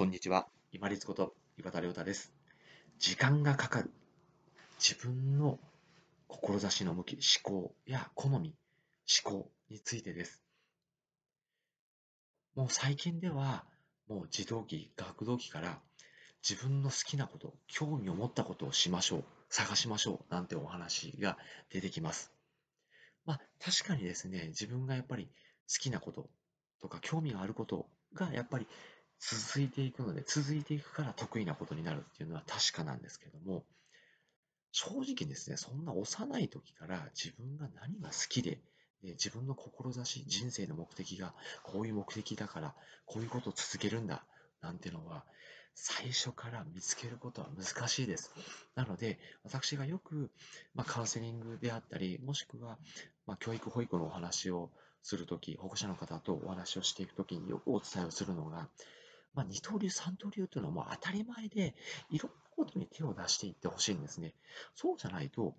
こんにちは。今立こと岩田亮太です。時間がかかる。自分の志の向き、思考や好み、思考についてです。もう最近では、もう児童期、学童期から自分の好きなこと、興味を持ったことをしましょう、探しましょう、なんてお話が出てきます。まあ確かにですね、自分がやっぱり好きなこととか興味があることがやっぱり続いていくので、続いていくから得意なことになるっていうのは確かなんですけども、正直ですね、そんな幼い時から自分が何が好きで、自分の志、人生の目的がこういう目的だから、こういうことを続けるんだ、なんてのは、最初から見つけることは難しいです。なので、私がよく、まあ、カウンセリングであったり、もしくは、まあ、教育保育のお話をするとき、保護者の方とお話をしていくときによくお伝えをするのが、まあ、二刀流、三刀流というのはもう当たり前で、いろんなことに手を出していってほしいんですね。そうじゃないと、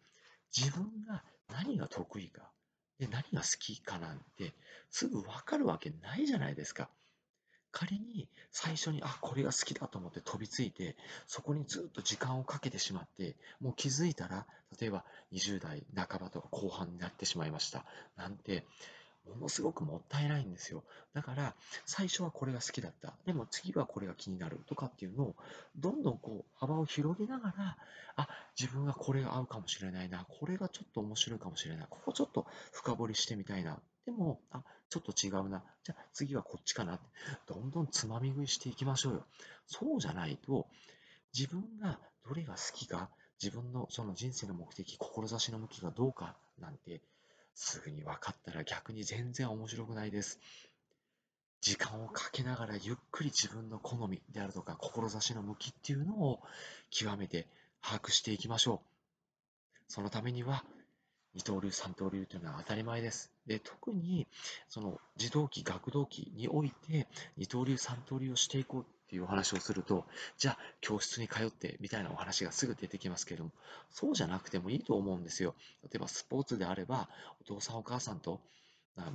自分が何が得意か、で何が好きかなんて、すぐ分かるわけないじゃないですか。仮に最初に、あ、これが好きだと思って飛びついて、そこにずっと時間をかけてしまって、もう気づいたら、例えば20代半ばとか後半になってしまいました。なんて、ものすごくもったいないんですよ。だから、最初はこれが好きだった。でも次はこれが気になるとかっていうのを、どんどんこう、幅を広げながら、あ、自分はこれが合うかもしれないな。これがちょっと面白いかもしれない。ここちょっと深掘りしてみたいな。でも、あ、ちょっと違うな。じゃあ次はこっちかなって。どんどんつまみ食いしていきましょうよ。そうじゃないと、自分がどれが好きか、自分のその人生の目的、志の向きがどうかなんてすぐに分かったら逆に全然面白くないです。時間をかけながらゆっくり自分の好みであるとか志の向きっていうのを極めて把握していきましょう。そのためには二刀流、三刀流というのは当たり前です。で特にその児童期、学童期において二刀流、三刀流をしていこうっていうお話をすると、じゃあ教室に通ってみたいなお話がすぐ出てきますけれども、そうじゃなくてもいいと思うんですよ。例えばスポーツであれば、お父さんお母さんと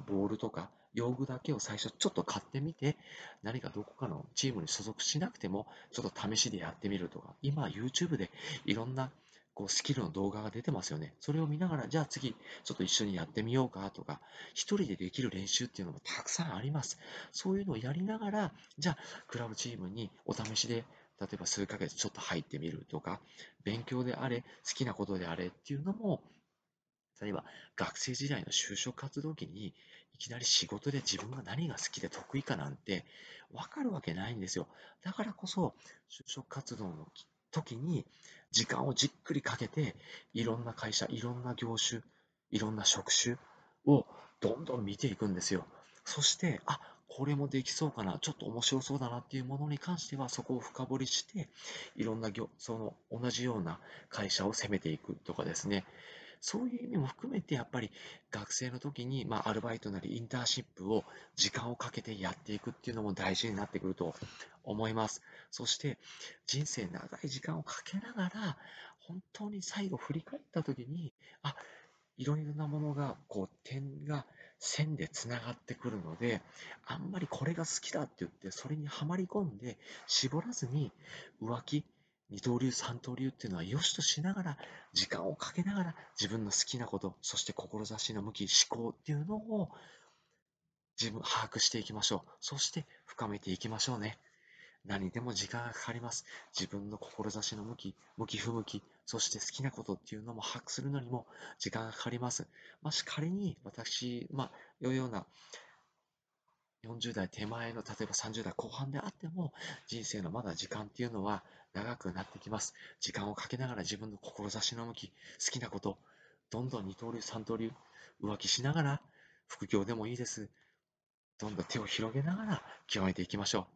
ボールとか用具だけを最初ちょっと買ってみて、何かどこかのチームに所属しなくても、ちょっと試しでやってみるとか、今 YouTube でいろんなこうスキルの動画が出てますよね。それを見ながら、じゃあ次、ちょっと一緒にやってみようかとか、一人でできる練習っていうのもたくさんあります。そういうのをやりながら、じゃあ、クラブチームにお試しで、例えば数ヶ月ちょっと入ってみるとか、勉強であれ、好きなことであれっていうのも、例えば学生時代の就職活動期にいきなり仕事で自分が何が好きで得意かなんて分かるわけないんですよ。だからこそ就職活動の時に時間をじっくりかけていろんな会社いろんな業種いろんな職種をどんどん見ていくんですよ。そしてあこれもできそうかなちょっと面白そうだなっていうものに関してはそこを深掘りしていろんな業その同じような会社を攻めていくとかですね。そういう意味も含めてやっぱり学生の時に、まあ、アルバイトなりインターンシップを時間をかけてやっていくっていうのも大事になってくると思います。そして人生長い時間をかけながら本当に最後振り返った時にあいろいろなものがこう点が線でつながってくるのであんまりこれが好きだって言ってそれにはまり込んで絞らずに浮気二刀流、三刀流っていうのは良しとしながら、時間をかけながら自分の好きなこと、そして志の向き、思考っていうのを自分、把握していきましょう。そして深めていきましょうね。何でも時間がかかります。自分の志の向き、向き不向き、そして好きなことっていうのも把握するのにも時間がかかります。もし仮に私、まあ、ような40代手前の、例えば30代後半であっても、人生のまだ時間っていうのは長くなってきます。時間をかけながら自分の志の向き、好きなこと、どんどん二刀流、三刀流、浮気しながら、副業でもいいです。どんどん手を広げながら極めていきましょう。